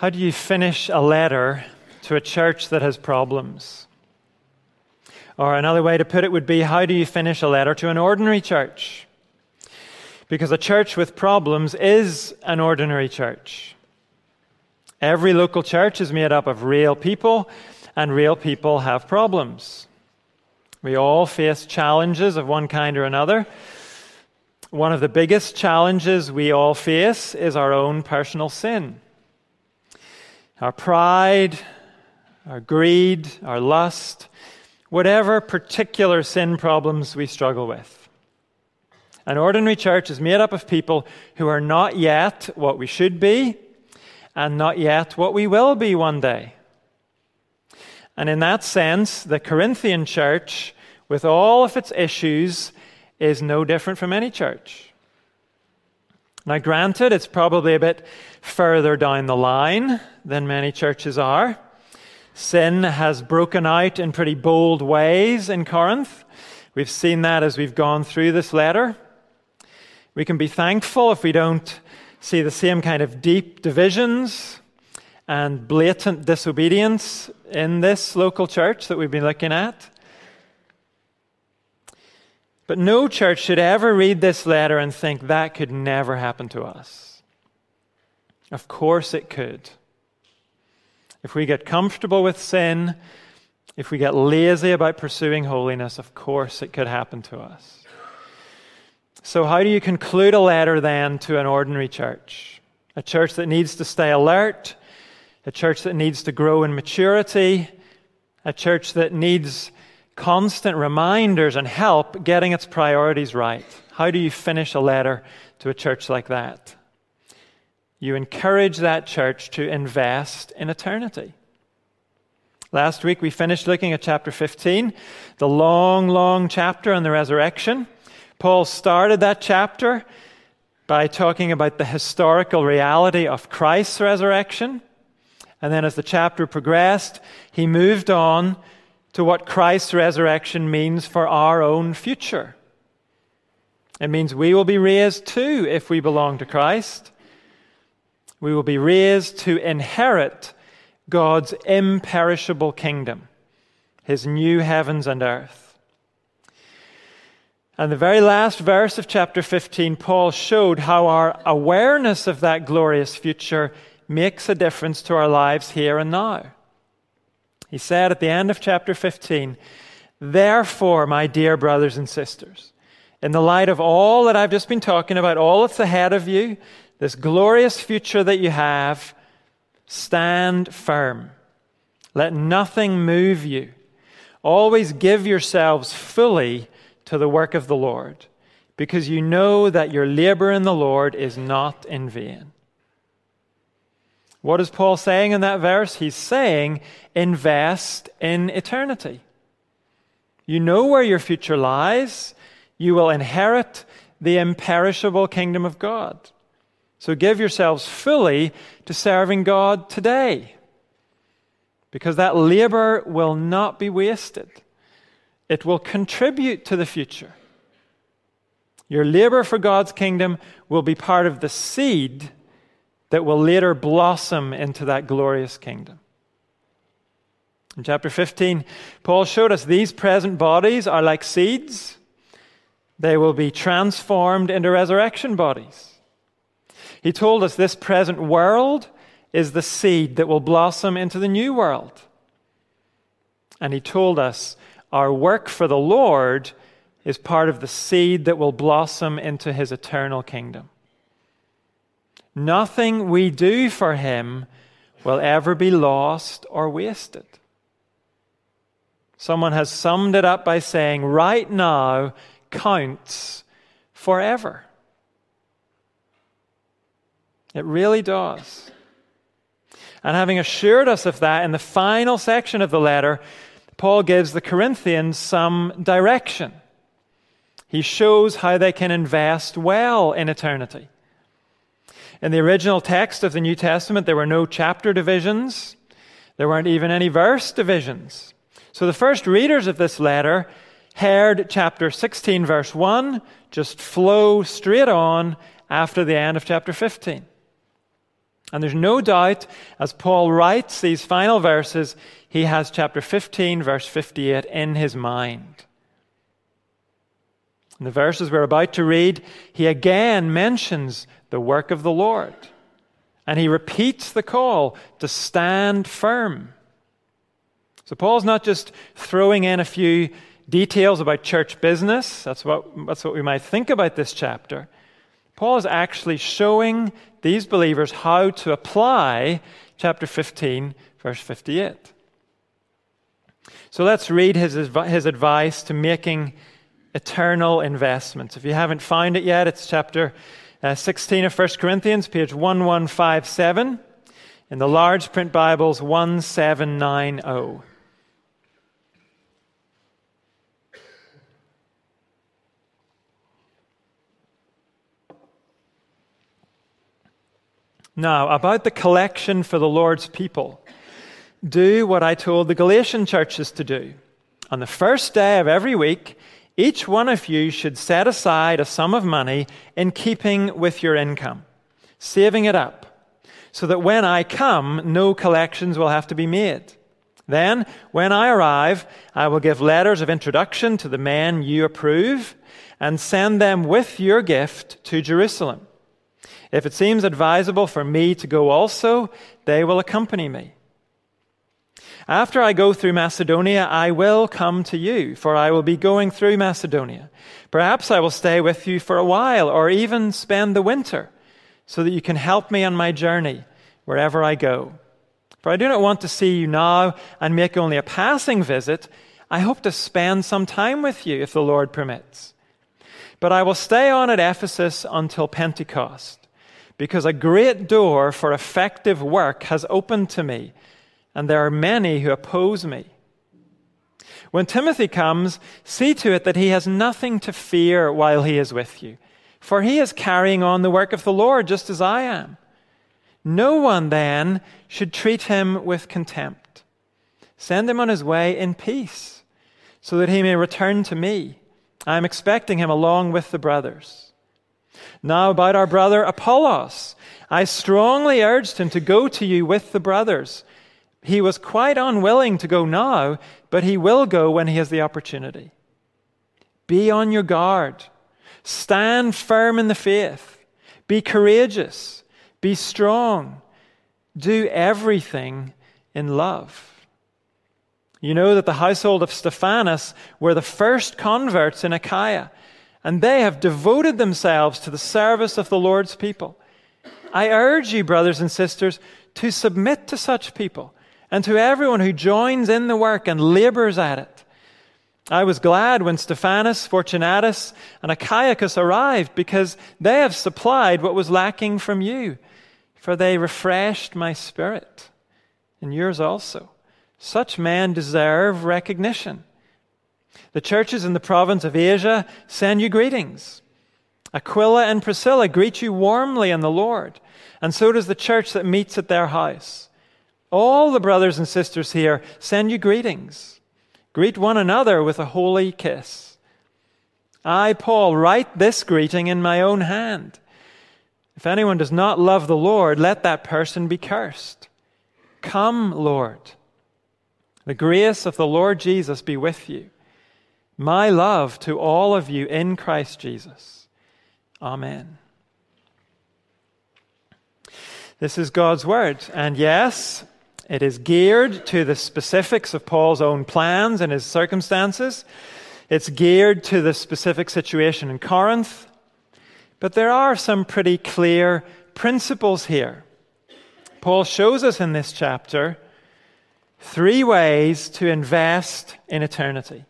How do you finish a letter to a church that has problems? Or another way to put it would be how do you finish a letter to an ordinary church? Because a church with problems is an ordinary church. Every local church is made up of real people, and real people have problems. We all face challenges of one kind or another. One of the biggest challenges we all face is our own personal sin our pride, our greed, our lust, whatever particular sin problems we struggle with. An ordinary church is made up of people who are not yet what we should be and not yet what we will be one day. And in that sense, the Corinthian church, with all of its issues, is no different from any church. Now, granted, it's probably a bit further down the line than many churches are. Sin has broken out in pretty bold ways in Corinth. We've seen that as we've gone through this letter. We can be thankful if we don't see the same kind of deep divisions and blatant disobedience in this local church that we've been looking at. But no church should ever read this letter and think that could never happen to us. Of course it could. If we get comfortable with sin, if we get lazy about pursuing holiness, of course it could happen to us. So, how do you conclude a letter then to an ordinary church? A church that needs to stay alert, a church that needs to grow in maturity, a church that needs constant reminders and help getting its priorities right. How do you finish a letter to a church like that? You encourage that church to invest in eternity. Last week we finished looking at chapter 15, the long, long chapter on the resurrection. Paul started that chapter by talking about the historical reality of Christ's resurrection. And then as the chapter progressed, he moved on to what Christ's resurrection means for our own future. It means we will be raised too if we belong to Christ. We will be raised to inherit God's imperishable kingdom, his new heavens and earth. And the very last verse of chapter 15, Paul showed how our awareness of that glorious future makes a difference to our lives here and now. He said at the end of chapter 15, Therefore, my dear brothers and sisters, in the light of all that I've just been talking about, all that's ahead of you, this glorious future that you have, stand firm. Let nothing move you. Always give yourselves fully to the work of the Lord, because you know that your labor in the Lord is not in vain. What is Paul saying in that verse? He's saying, invest in eternity. You know where your future lies. You will inherit the imperishable kingdom of God. So give yourselves fully to serving God today. Because that labor will not be wasted, it will contribute to the future. Your labor for God's kingdom will be part of the seed that will later blossom into that glorious kingdom. In chapter 15, Paul showed us these present bodies are like seeds. They will be transformed into resurrection bodies. He told us this present world is the seed that will blossom into the new world. And he told us our work for the Lord is part of the seed that will blossom into his eternal kingdom. Nothing we do for him will ever be lost or wasted. Someone has summed it up by saying, right now counts forever. It really does. And having assured us of that, in the final section of the letter, Paul gives the Corinthians some direction. He shows how they can invest well in eternity. In the original text of the New Testament, there were no chapter divisions, there weren't even any verse divisions. So the first readers of this letter heard chapter 16, verse 1, just flow straight on after the end of chapter 15. And there's no doubt, as Paul writes these final verses, he has chapter 15, verse 58 in his mind. In the verses we're about to read, he again mentions the work of the Lord. And he repeats the call to stand firm. So Paul's not just throwing in a few details about church business. That's what, that's what we might think about this chapter. Paul is actually showing these believers how to apply chapter 15, verse 58. So let's read his, his advice to making eternal investments. If you haven't found it yet, it's chapter uh, 16 of 1 Corinthians, page 1157, in the large print Bibles 1790. Now, about the collection for the Lord's people, do what I told the Galatian churches to do. On the first day of every week, each one of you should set aside a sum of money in keeping with your income, saving it up, so that when I come, no collections will have to be made. Then, when I arrive, I will give letters of introduction to the men you approve and send them with your gift to Jerusalem. If it seems advisable for me to go also, they will accompany me. After I go through Macedonia, I will come to you, for I will be going through Macedonia. Perhaps I will stay with you for a while, or even spend the winter, so that you can help me on my journey wherever I go. For I do not want to see you now and make only a passing visit. I hope to spend some time with you, if the Lord permits. But I will stay on at Ephesus until Pentecost because a great door for effective work has opened to me, and there are many who oppose me. When Timothy comes, see to it that he has nothing to fear while he is with you, for he is carrying on the work of the Lord just as I am. No one then should treat him with contempt. Send him on his way in peace, so that he may return to me. I am expecting him along with the brothers. Now, about our brother Apollos, I strongly urged him to go to you with the brothers. He was quite unwilling to go now, but he will go when he has the opportunity. Be on your guard. Stand firm in the faith. Be courageous. Be strong. Do everything in love. You know that the household of Stephanas were the first converts in Achaia and they have devoted themselves to the service of the Lord's people. I urge you, brothers and sisters, to submit to such people and to everyone who joins in the work and labors at it. I was glad when Stephanas, Fortunatus, and Achaicus arrived because they have supplied what was lacking from you, for they refreshed my spirit, and yours also. Such men deserve recognition. The churches in the province of Asia send you greetings. Aquila and Priscilla greet you warmly in the Lord, and so does the church that meets at their house. All the brothers and sisters here send you greetings. Greet one another with a holy kiss. I, Paul, write this greeting in my own hand. If anyone does not love the Lord, let that person be cursed. Come, Lord. The grace of the Lord Jesus be with you. My love to all of you in Christ Jesus. Amen. This is God's word. And yes, it is geared to the specifics of Paul's own plans and his circumstances. It's geared to the specific situation in Corinth. But there are some pretty clear principles here. Paul shows us in this chapter three ways to invest in eternity.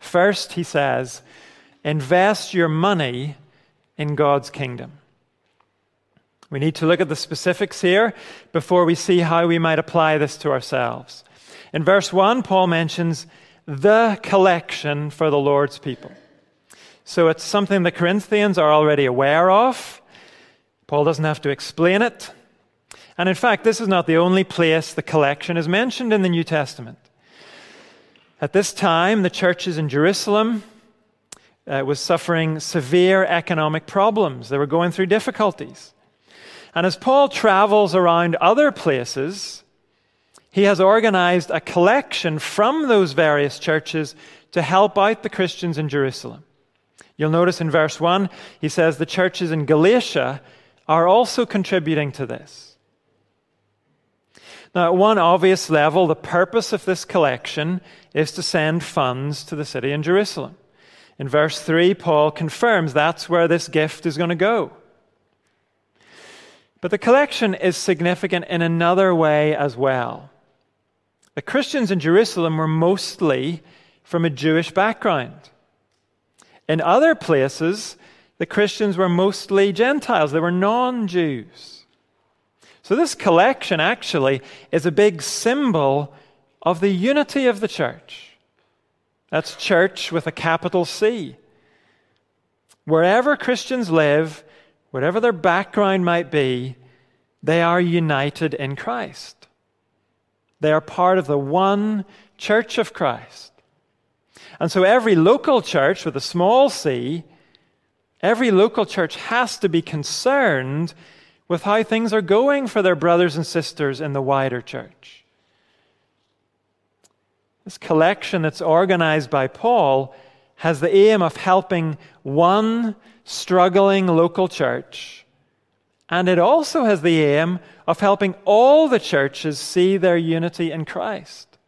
First, he says, invest your money in God's kingdom. We need to look at the specifics here before we see how we might apply this to ourselves. In verse 1, Paul mentions the collection for the Lord's people. So it's something the Corinthians are already aware of. Paul doesn't have to explain it. And in fact, this is not the only place the collection is mentioned in the New Testament. At this time, the churches in Jerusalem uh, was suffering severe economic problems. They were going through difficulties. And as Paul travels around other places, he has organized a collection from those various churches to help out the Christians in Jerusalem. You'll notice in verse 1, he says the churches in Galatia are also contributing to this. Now, at one obvious level, the purpose of this collection is to send funds to the city in Jerusalem. In verse 3, Paul confirms that's where this gift is going to go. But the collection is significant in another way as well. The Christians in Jerusalem were mostly from a Jewish background. In other places, the Christians were mostly Gentiles, they were non Jews. So, this collection actually is a big symbol of the unity of the church. That's church with a capital C. Wherever Christians live, whatever their background might be, they are united in Christ. They are part of the one church of Christ. And so every local church with a small c, every local church has to be concerned with how things are going for their brothers and sisters in the wider church. This collection that's organized by Paul has the aim of helping one struggling local church, and it also has the aim of helping all the churches see their unity in Christ.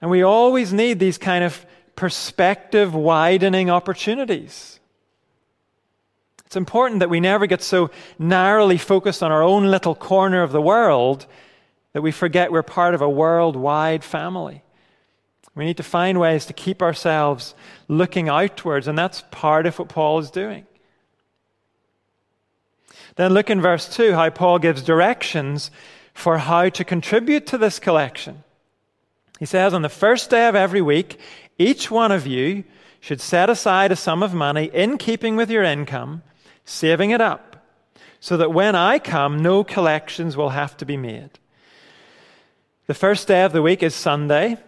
And we always need these kind of perspective widening opportunities. It's important that we never get so narrowly focused on our own little corner of the world that we forget we're part of a worldwide family. We need to find ways to keep ourselves looking outwards, and that's part of what Paul is doing. Then look in verse 2 how Paul gives directions for how to contribute to this collection. He says, On the first day of every week, each one of you should set aside a sum of money in keeping with your income, saving it up, so that when I come, no collections will have to be made. The first day of the week is Sunday.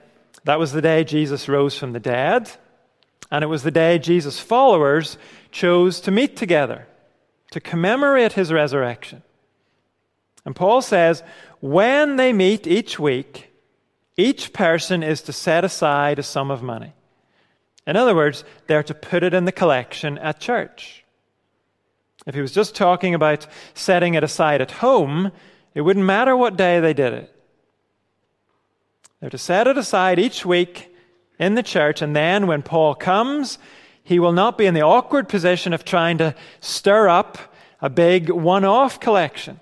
That was the day Jesus rose from the dead. And it was the day Jesus' followers chose to meet together to commemorate his resurrection. And Paul says, when they meet each week, each person is to set aside a sum of money. In other words, they're to put it in the collection at church. If he was just talking about setting it aside at home, it wouldn't matter what day they did it. They're to set it aside each week in the church, and then when Paul comes, he will not be in the awkward position of trying to stir up a big one off collection.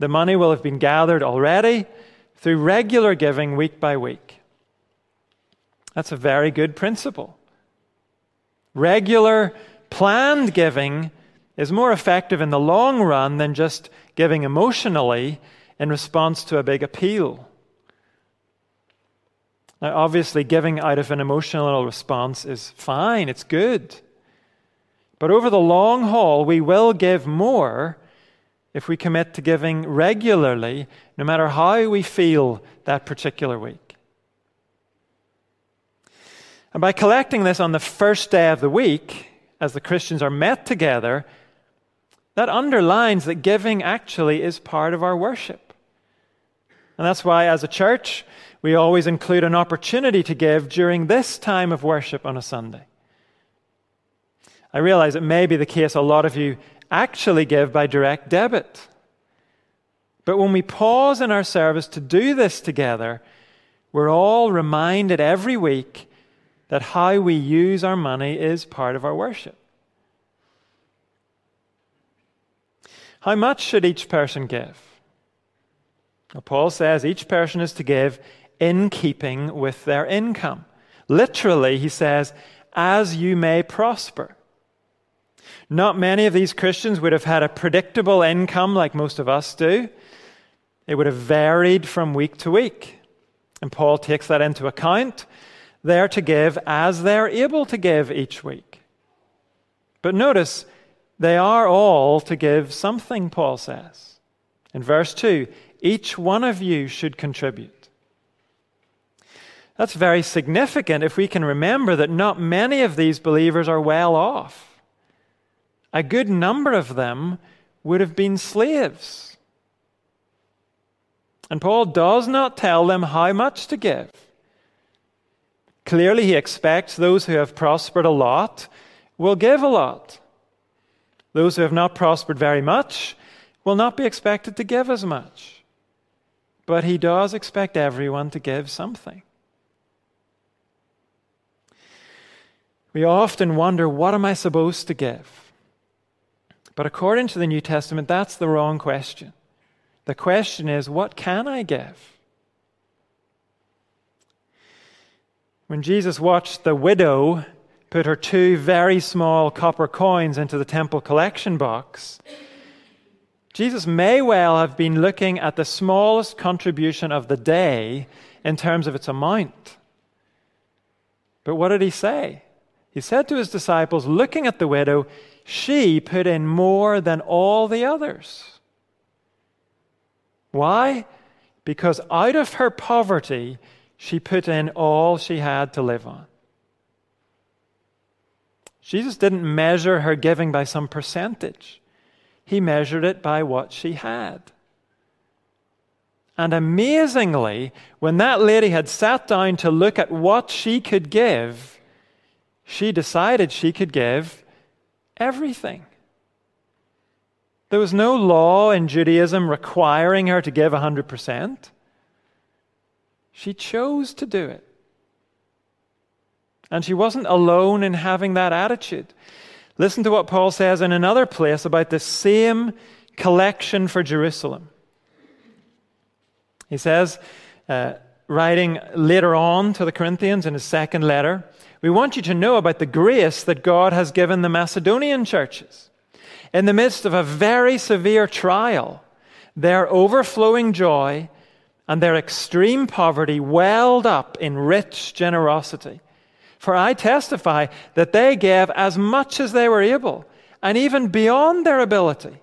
The money will have been gathered already, through regular giving week by week. That's a very good principle. Regular, planned giving is more effective in the long run than just giving emotionally in response to a big appeal. Now, obviously, giving out of an emotional response is fine, it's good. But over the long haul, we will give more if we commit to giving regularly, no matter how we feel that particular week. And by collecting this on the first day of the week, as the Christians are met together, that underlines that giving actually is part of our worship. And that's why, as a church, we always include an opportunity to give during this time of worship on a Sunday. I realize it may be the case a lot of you actually give by direct debit. But when we pause in our service to do this together, we're all reminded every week that how we use our money is part of our worship. How much should each person give? Well, Paul says each person is to give in keeping with their income. Literally, he says, as you may prosper. Not many of these Christians would have had a predictable income like most of us do. It would have varied from week to week. And Paul takes that into account. They're to give as they're able to give each week. But notice, they are all to give something, Paul says. In verse 2, each one of you should contribute. That's very significant if we can remember that not many of these believers are well off. a good number of them would have been slaves. And Paul does not tell them how much to give. Clearly, he expects those who have prospered a lot will give a lot. Those who have not prospered very much will not be expected to give as much. But he does expect everyone to give something. We often wonder, what am I supposed to give? But according to the New Testament, that's the wrong question. The question is, what can I give? When Jesus watched the widow put her two very small copper coins into the temple collection box, Jesus may well have been looking at the smallest contribution of the day in terms of its amount. But what did he say? He said to his disciples, looking at the widow, she put in more than all the others. Why? Because out of her poverty, she put in all she had to live on. Jesus didn't measure her giving by some percentage, he measured it by what she had. And amazingly, when that lady had sat down to look at what she could give, she decided she could give everything. There was no law in Judaism requiring her to give 100%. She chose to do it. And she wasn't alone in having that attitude. Listen to what Paul says in another place about the same collection for Jerusalem. He says, uh, writing later on to the Corinthians in his second letter, we want you to know about the grace that God has given the Macedonian churches. In the midst of a very severe trial, their overflowing joy and their extreme poverty welled up in rich generosity. For I testify that they gave as much as they were able, and even beyond their ability.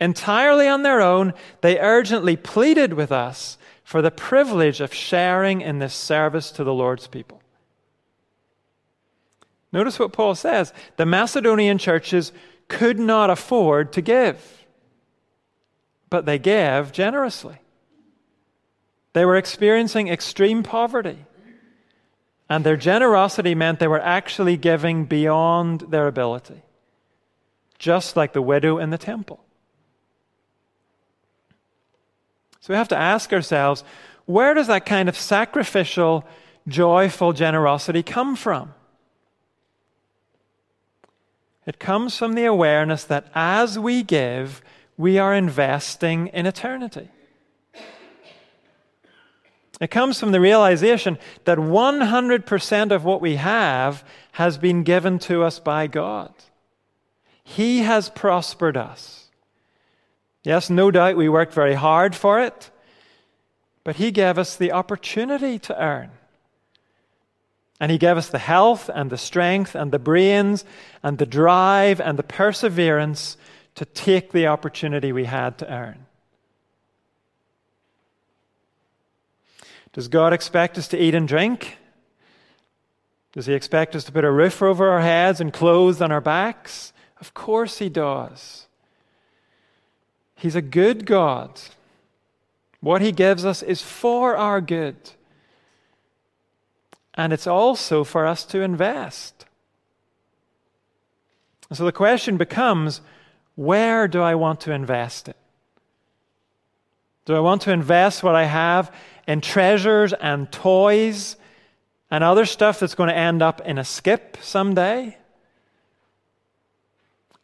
Entirely on their own, they urgently pleaded with us for the privilege of sharing in this service to the Lord's people. Notice what Paul says the Macedonian churches could not afford to give, but they gave generously. They were experiencing extreme poverty. And their generosity meant they were actually giving beyond their ability, just like the widow in the temple. So we have to ask ourselves where does that kind of sacrificial, joyful generosity come from? It comes from the awareness that as we give, we are investing in eternity. It comes from the realization that 100% of what we have has been given to us by God. He has prospered us. Yes, no doubt we worked very hard for it, but He gave us the opportunity to earn. And He gave us the health and the strength and the brains and the drive and the perseverance to take the opportunity we had to earn. Does God expect us to eat and drink? Does He expect us to put a roof over our heads and clothes on our backs? Of course He does. He's a good God. What He gives us is for our good. And it's also for us to invest. so the question becomes where do I want to invest it? Do I want to invest what I have in treasures and toys and other stuff that's going to end up in a skip someday?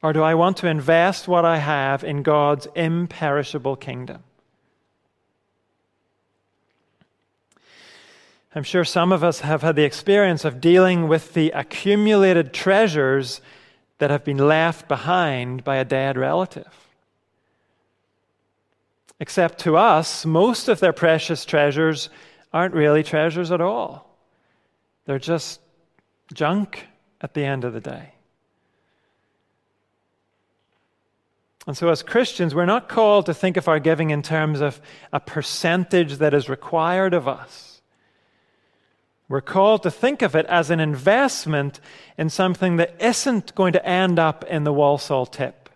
Or do I want to invest what I have in God's imperishable kingdom? I'm sure some of us have had the experience of dealing with the accumulated treasures that have been left behind by a dead relative. Except to us, most of their precious treasures aren't really treasures at all. They're just junk at the end of the day. And so, as Christians, we're not called to think of our giving in terms of a percentage that is required of us. We're called to think of it as an investment in something that isn't going to end up in the Walsall tip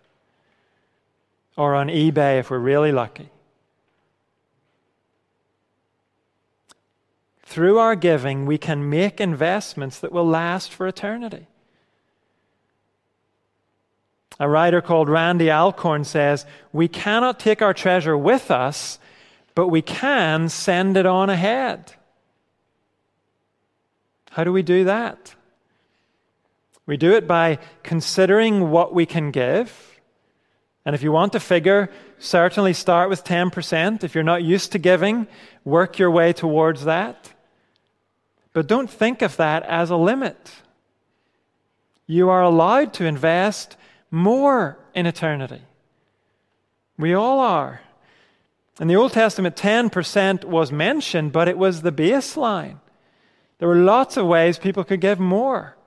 or on eBay if we're really lucky. Through our giving, we can make investments that will last for eternity. A writer called Randy Alcorn says, We cannot take our treasure with us, but we can send it on ahead. How do we do that? We do it by considering what we can give. And if you want to figure, certainly start with 10%. If you're not used to giving, work your way towards that. But don't think of that as a limit. You are allowed to invest more in eternity. We all are. In the Old Testament, 10% was mentioned, but it was the baseline. There were lots of ways people could give more.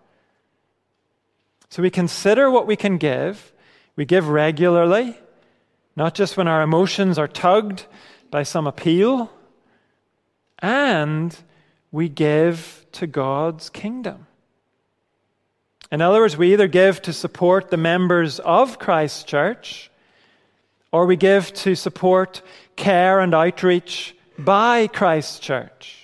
So we consider what we can give. We give regularly, not just when our emotions are tugged by some appeal. And we give to God's kingdom. In other words, we either give to support the members of Christ's church, or we give to support care and outreach by Christ's church.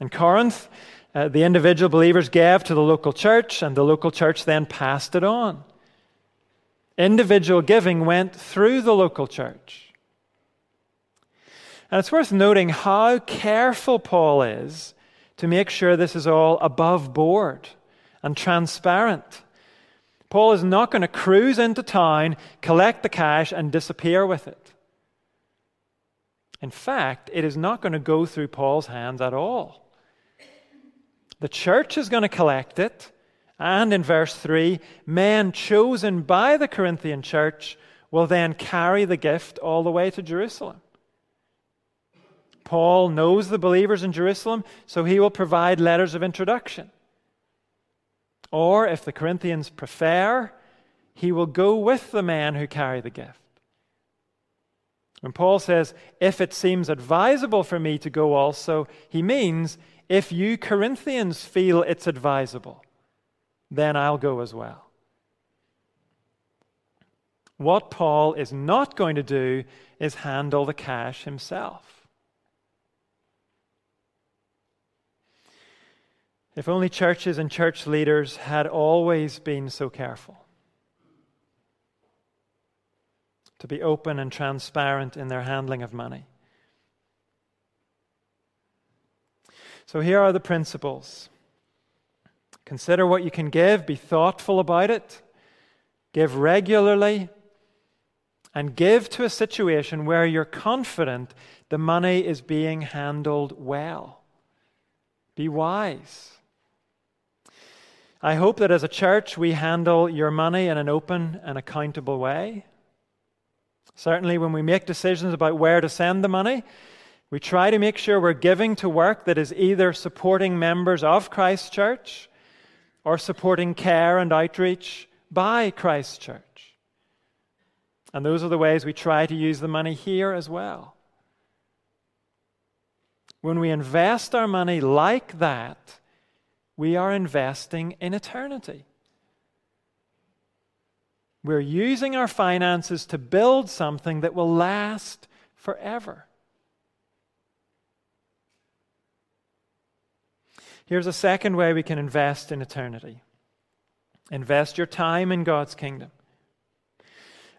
In Corinth, uh, the individual believers gave to the local church, and the local church then passed it on. Individual giving went through the local church. And it's worth noting how careful Paul is to make sure this is all above board and transparent. Paul is not going to cruise into town, collect the cash, and disappear with it. In fact, it is not going to go through Paul's hands at all. The church is going to collect it. And in verse 3, men chosen by the Corinthian church will then carry the gift all the way to Jerusalem. Paul knows the believers in Jerusalem, so he will provide letters of introduction. Or, if the Corinthians prefer, he will go with the men who carry the gift. When Paul says, if it seems advisable for me to go also, he means if you Corinthians feel it's advisable, then I'll go as well. What Paul is not going to do is handle the cash himself. If only churches and church leaders had always been so careful to be open and transparent in their handling of money. So here are the principles. Consider what you can give, be thoughtful about it, give regularly, and give to a situation where you're confident the money is being handled well. Be wise. I hope that as a church we handle your money in an open and accountable way. Certainly, when we make decisions about where to send the money, we try to make sure we're giving to work that is either supporting members of Christ church or supporting care and outreach by Christ church. And those are the ways we try to use the money here as well. When we invest our money like that, we are investing in eternity. We're using our finances to build something that will last forever. Here's a second way we can invest in eternity invest your time in God's kingdom.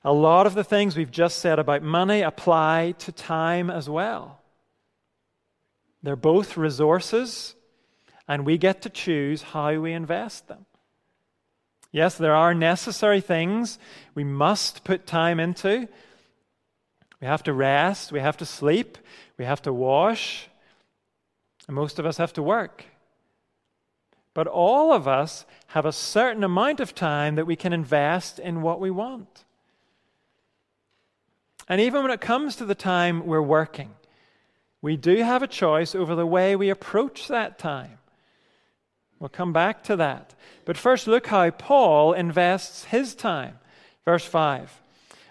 A lot of the things we've just said about money apply to time as well. They're both resources, and we get to choose how we invest them. Yes, there are necessary things we must put time into. We have to rest, we have to sleep, we have to wash, and most of us have to work. But all of us have a certain amount of time that we can invest in what we want. And even when it comes to the time we're working, we do have a choice over the way we approach that time. We'll come back to that. But first, look how Paul invests his time. Verse 5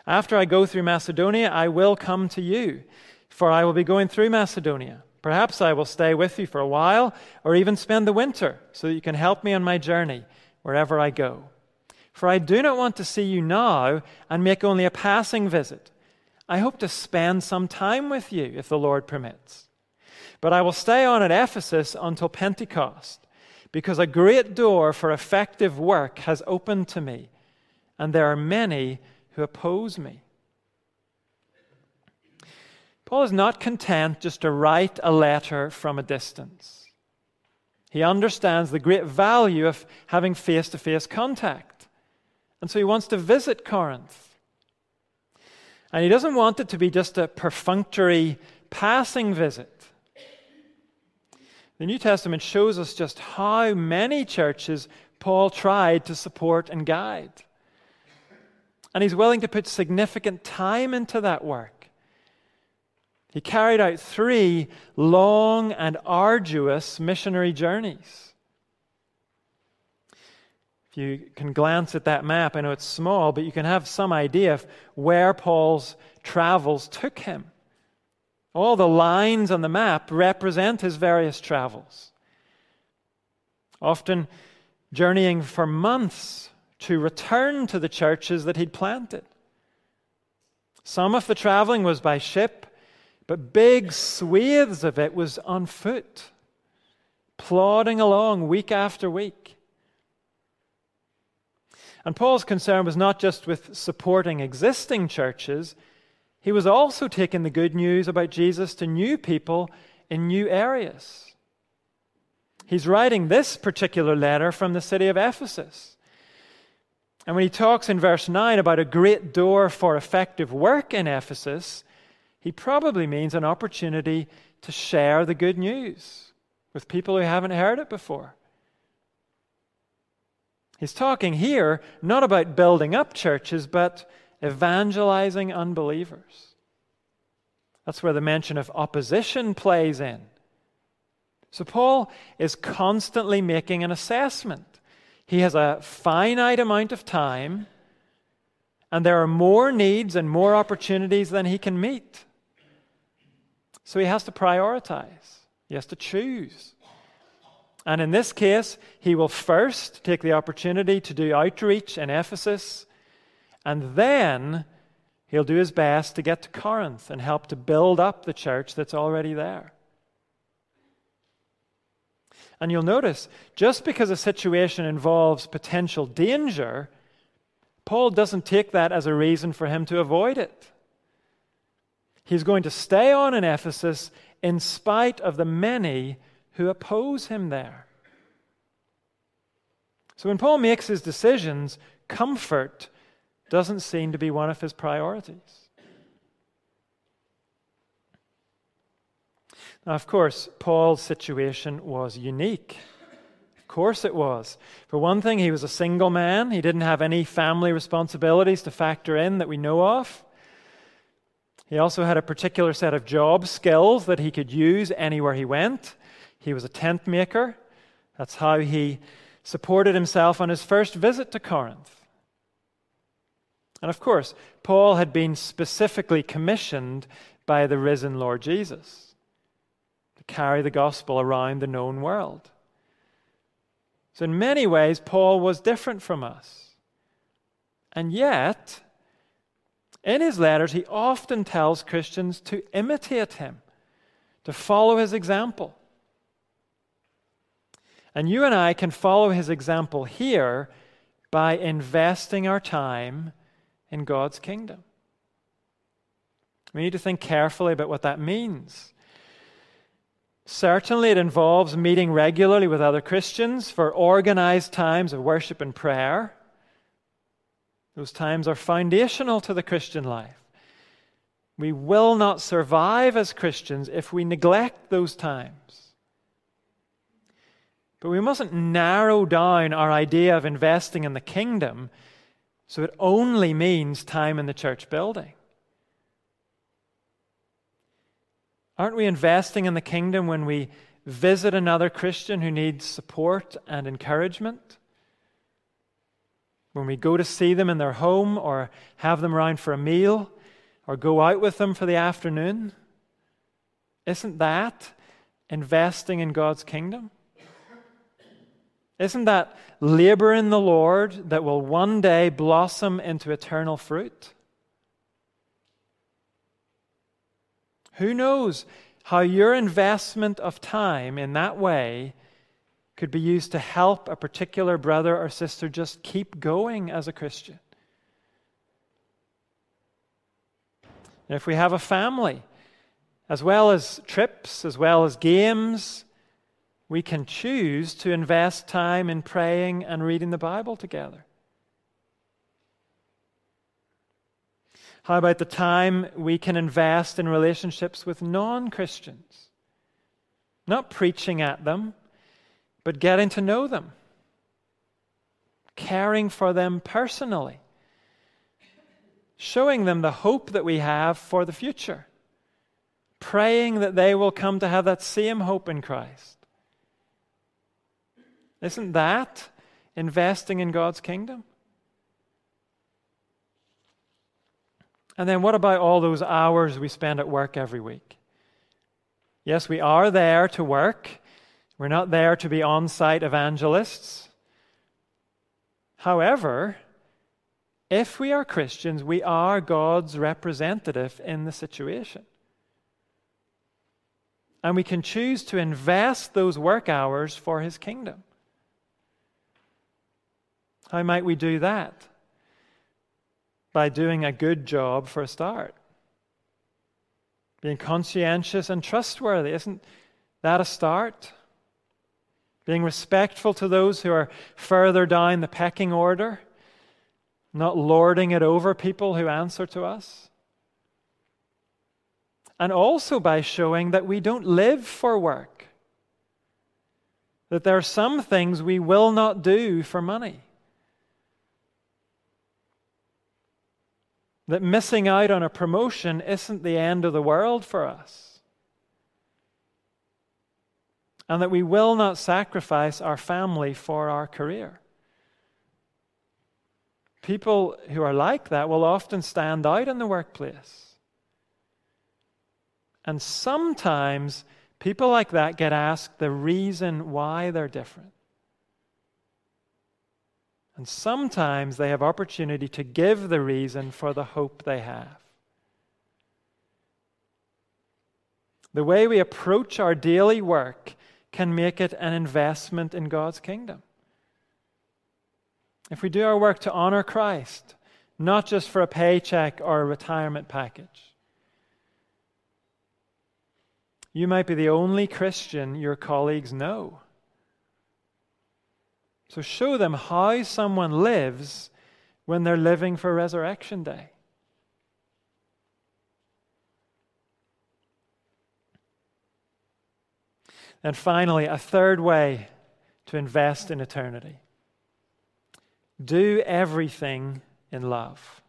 After I go through Macedonia, I will come to you, for I will be going through Macedonia. Perhaps I will stay with you for a while or even spend the winter so that you can help me on my journey wherever I go. For I do not want to see you now and make only a passing visit. I hope to spend some time with you if the Lord permits. But I will stay on at Ephesus until Pentecost, because a great door for effective work has opened to me, and there are many who oppose me. Paul is not content just to write a letter from a distance. He understands the great value of having face to face contact. And so he wants to visit Corinth. And he doesn't want it to be just a perfunctory passing visit. The New Testament shows us just how many churches Paul tried to support and guide. And he's willing to put significant time into that work. He carried out three long and arduous missionary journeys. If you can glance at that map, I know it's small, but you can have some idea of where Paul's travels took him. All the lines on the map represent his various travels. Often journeying for months to return to the churches that he'd planted. Some of the traveling was by ship, but big swathes of it was on foot, plodding along week after week. And Paul's concern was not just with supporting existing churches, he was also taking the good news about Jesus to new people in new areas. He's writing this particular letter from the city of Ephesus. And when he talks in verse 9 about a great door for effective work in Ephesus, he probably means an opportunity to share the good news with people who haven't heard it before. He's talking here not about building up churches, but evangelizing unbelievers. That's where the mention of opposition plays in. So, Paul is constantly making an assessment. He has a finite amount of time, and there are more needs and more opportunities than he can meet. So he has to prioritize, he has to choose. And in this case, he will first take the opportunity to do outreach in Ephesus, and then he'll do his best to get to Corinth and help to build up the church that's already there. And you'll notice, just because a situation involves potential danger, Paul doesn't take that as a reason for him to avoid it. He's going to stay on in Ephesus in spite of the many who oppose him there. So when Paul makes his decisions, comfort doesn't seem to be one of his priorities. Now, of course, Paul's situation was unique. Of course, it was. For one thing, he was a single man, he didn't have any family responsibilities to factor in that we know of. He also had a particular set of job skills that he could use anywhere he went. He was a tent maker. That's how he supported himself on his first visit to Corinth. And of course, Paul had been specifically commissioned by the risen Lord Jesus to carry the gospel around the known world. So, in many ways, Paul was different from us. And yet, in his letters, he often tells Christians to imitate him, to follow his example. And you and I can follow his example here by investing our time in God's kingdom. We need to think carefully about what that means. Certainly, it involves meeting regularly with other Christians for organized times of worship and prayer. Those times are foundational to the Christian life. We will not survive as Christians if we neglect those times. But we mustn't narrow down our idea of investing in the kingdom so it only means time in the church building. Aren't we investing in the kingdom when we visit another Christian who needs support and encouragement? When we go to see them in their home or have them around for a meal or go out with them for the afternoon, isn't that investing in God's kingdom? Isn't that labor in the Lord that will one day blossom into eternal fruit? Who knows how your investment of time in that way could be used to help a particular brother or sister just keep going as a Christian? And if we have a family, as well as trips, as well as games, we can choose to invest time in praying and reading the Bible together. How about the time we can invest in relationships with non Christians? Not preaching at them, but getting to know them, caring for them personally, showing them the hope that we have for the future, praying that they will come to have that same hope in Christ. Isn't that investing in God's kingdom? And then what about all those hours we spend at work every week? Yes, we are there to work. We're not there to be on site evangelists. However, if we are Christians, we are God's representative in the situation. And we can choose to invest those work hours for His kingdom. How might we do that? by doing a good job for a start. Being conscientious and trustworthy, isn't that a start? Being respectful to those who are further down the pecking order, not lording it over people who answer to us. And also by showing that we don't live for work, that there are some things we will not do for money. That missing out on a promotion isn't the end of the world for us. And that we will not sacrifice our family for our career. People who are like that will often stand out in the workplace. And sometimes people like that get asked the reason why they're different. And sometimes they have opportunity to give the reason for the hope they have. The way we approach our daily work can make it an investment in God's kingdom. If we do our work to honor Christ, not just for a paycheck or a retirement package, you might be the only Christian your colleagues know. So show them how someone lives when they're living for Resurrection Day. And finally, a third way to invest in eternity do everything in love.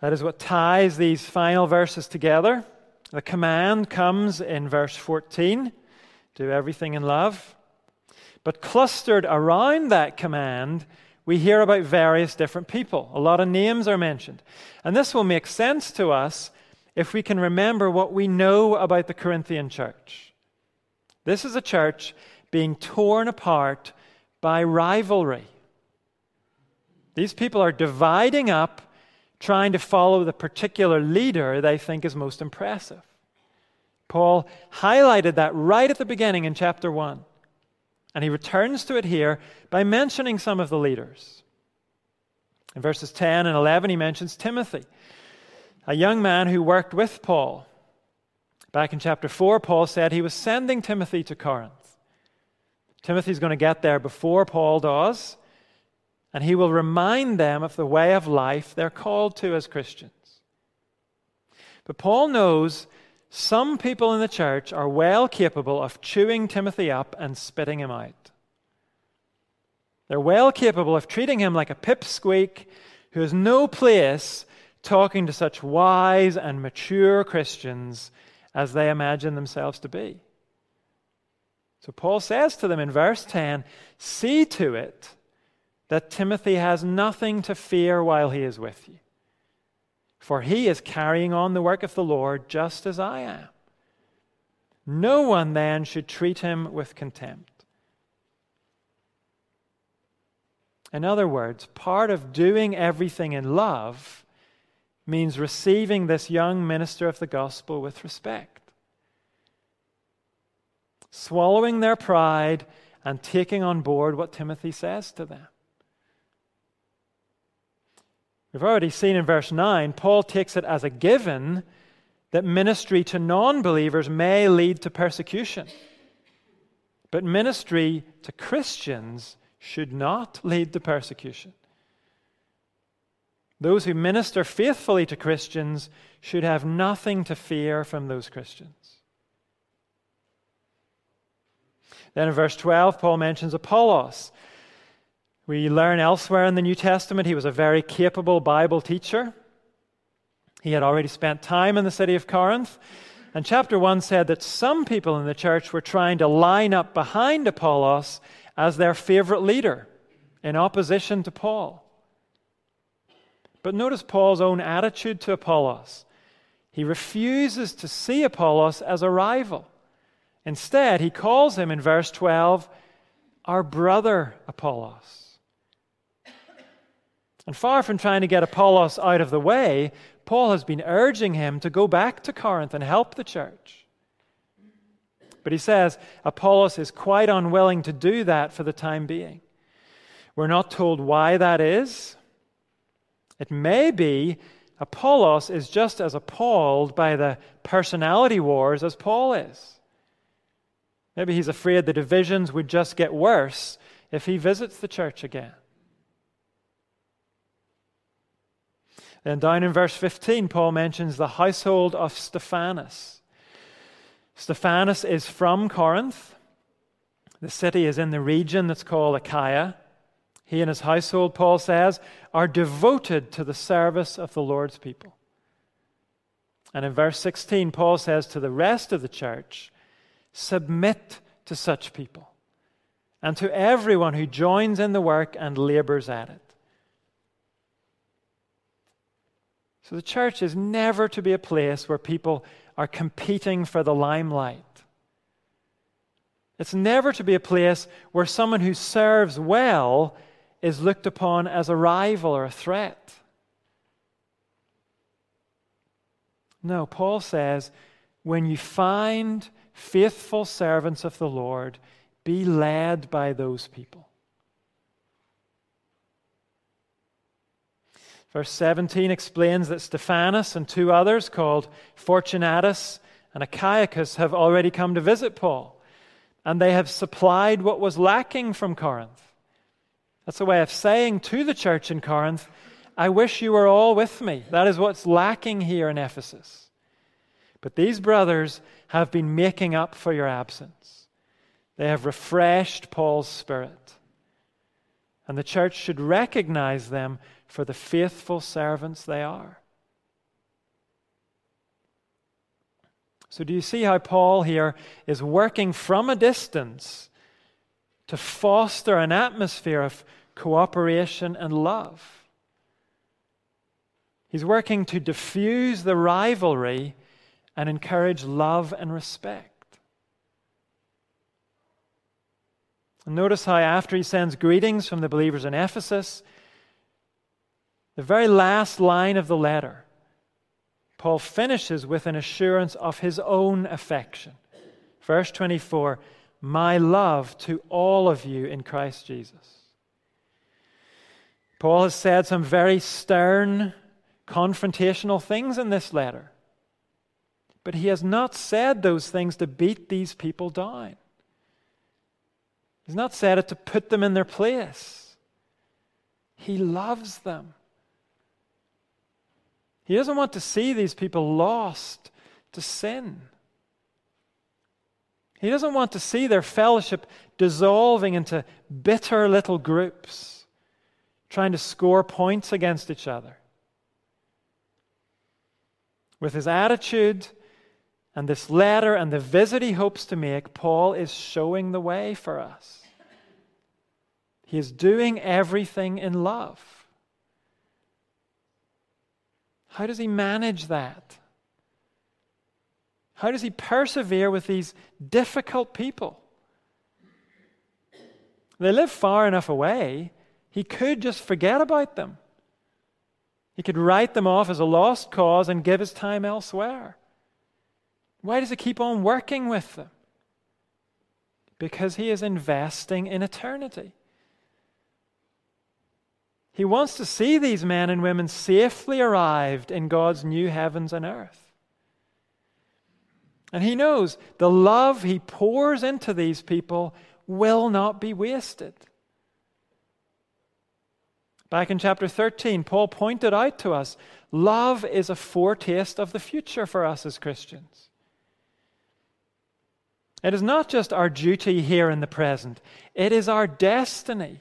That is what ties these final verses together. The command comes in verse 14 do everything in love. But clustered around that command, we hear about various different people. A lot of names are mentioned. And this will make sense to us if we can remember what we know about the Corinthian church. This is a church being torn apart by rivalry. These people are dividing up, trying to follow the particular leader they think is most impressive. Paul highlighted that right at the beginning in chapter 1. And he returns to it here by mentioning some of the leaders. In verses 10 and 11, he mentions Timothy, a young man who worked with Paul. Back in chapter 4, Paul said he was sending Timothy to Corinth. Timothy's going to get there before Paul does, and he will remind them of the way of life they're called to as Christians. But Paul knows some people in the church are well capable of chewing Timothy up and spitting him out. They're well capable of treating him like a pipsqueak who has no place talking to such wise and mature Christians as they imagine themselves to be. So Paul says to them in verse 10 See to it that Timothy has nothing to fear while he is with you for he is carrying on the work of the Lord just as I am. No one then should treat him with contempt. In other words, part of doing everything in love means receiving this young minister of the gospel with respect, swallowing their pride and taking on board what Timothy says to them. We've already seen in verse 9, Paul takes it as a given that ministry to non believers may lead to persecution. But ministry to Christians should not lead to persecution. Those who minister faithfully to Christians should have nothing to fear from those Christians. Then in verse 12, Paul mentions Apollos. We learn elsewhere in the New Testament he was a very capable Bible teacher. He had already spent time in the city of Corinth. And chapter 1 said that some people in the church were trying to line up behind Apollos as their favorite leader in opposition to Paul. But notice Paul's own attitude to Apollos. He refuses to see Apollos as a rival. Instead, he calls him in verse 12 our brother Apollos. And far from trying to get Apollos out of the way, Paul has been urging him to go back to Corinth and help the church. But he says Apollos is quite unwilling to do that for the time being. We're not told why that is. It may be Apollos is just as appalled by the personality wars as Paul is. Maybe he's afraid the divisions would just get worse if he visits the church again. Then down in verse 15, Paul mentions the household of Stephanas. Stephanas is from Corinth. The city is in the region that's called Achaia. He and his household, Paul says, are devoted to the service of the Lord's people. And in verse 16, Paul says to the rest of the church, submit to such people and to everyone who joins in the work and labors at it. So the church is never to be a place where people are competing for the limelight. It's never to be a place where someone who serves well is looked upon as a rival or a threat. No, Paul says, when you find faithful servants of the Lord, be led by those people. Verse 17 explains that Stephanas and two others called Fortunatus and Achaicus have already come to visit Paul, and they have supplied what was lacking from Corinth. That's a way of saying to the church in Corinth, I wish you were all with me. That is what's lacking here in Ephesus. But these brothers have been making up for your absence. They have refreshed Paul's spirit. And the church should recognize them for the faithful servants they are. So, do you see how Paul here is working from a distance to foster an atmosphere of cooperation and love? He's working to diffuse the rivalry and encourage love and respect. And notice how, after he sends greetings from the believers in Ephesus, the very last line of the letter, Paul finishes with an assurance of his own affection. Verse 24 My love to all of you in Christ Jesus. Paul has said some very stern, confrontational things in this letter. But he has not said those things to beat these people down. He's not said it to put them in their place. He loves them. He doesn't want to see these people lost to sin. He doesn't want to see their fellowship dissolving into bitter little groups, trying to score points against each other. With his attitude and this letter and the visit he hopes to make, Paul is showing the way for us. He is doing everything in love. How does he manage that? How does he persevere with these difficult people? They live far enough away, he could just forget about them. He could write them off as a lost cause and give his time elsewhere. Why does he keep on working with them? Because he is investing in eternity. He wants to see these men and women safely arrived in God's new heavens and earth. And he knows the love he pours into these people will not be wasted. Back in chapter 13, Paul pointed out to us love is a foretaste of the future for us as Christians. It is not just our duty here in the present, it is our destiny.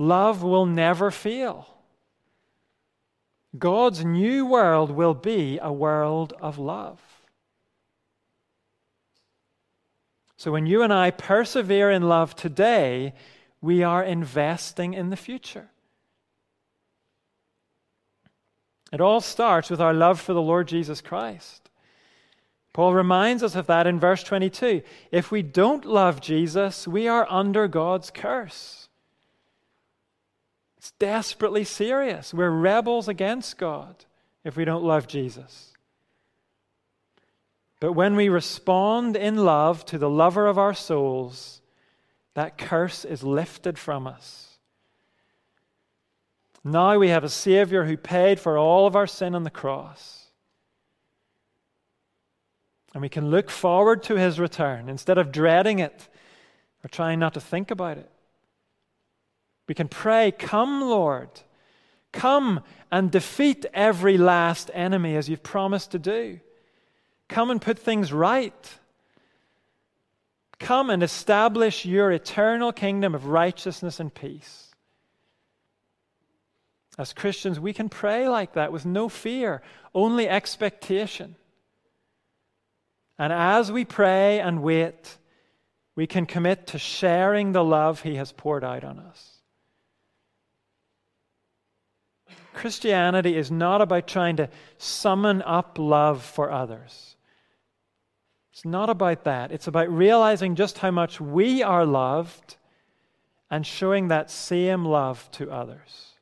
Love will never fail. God's new world will be a world of love. So when you and I persevere in love today, we are investing in the future. It all starts with our love for the Lord Jesus Christ. Paul reminds us of that in verse 22. If we don't love Jesus, we are under God's curse. It's desperately serious. We're rebels against God if we don't love Jesus. But when we respond in love to the lover of our souls, that curse is lifted from us. Now we have a Savior who paid for all of our sin on the cross. And we can look forward to his return instead of dreading it or trying not to think about it. We can pray, Come, Lord. Come and defeat every last enemy as you've promised to do. Come and put things right. Come and establish your eternal kingdom of righteousness and peace. As Christians, we can pray like that with no fear, only expectation. And as we pray and wait, we can commit to sharing the love He has poured out on us. Christianity is not about trying to summon up love for others. It's not about that. It's about realizing just how much we are loved and showing that same love to others.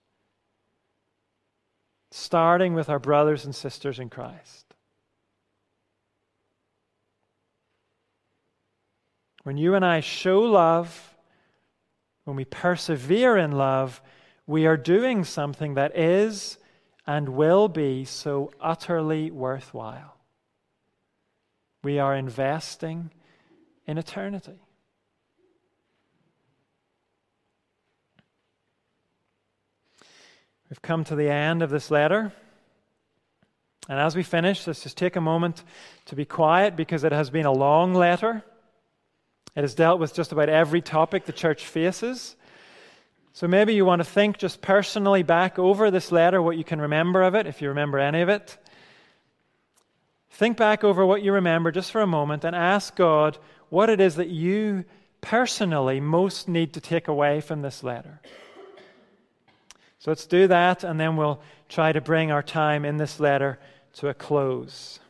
Starting with our brothers and sisters in Christ. When you and I show love, when we persevere in love, we are doing something that is and will be so utterly worthwhile. We are investing in eternity. We've come to the end of this letter. And as we finish, let's just take a moment to be quiet because it has been a long letter. It has dealt with just about every topic the church faces. So maybe you want to think just personally back over this letter, what you can remember of it, if you remember any of it. Think back over what you remember just for a moment and ask God what it is that you personally most need to take away from this letter. So let's do that, and then we'll try to bring our time in this letter to a close.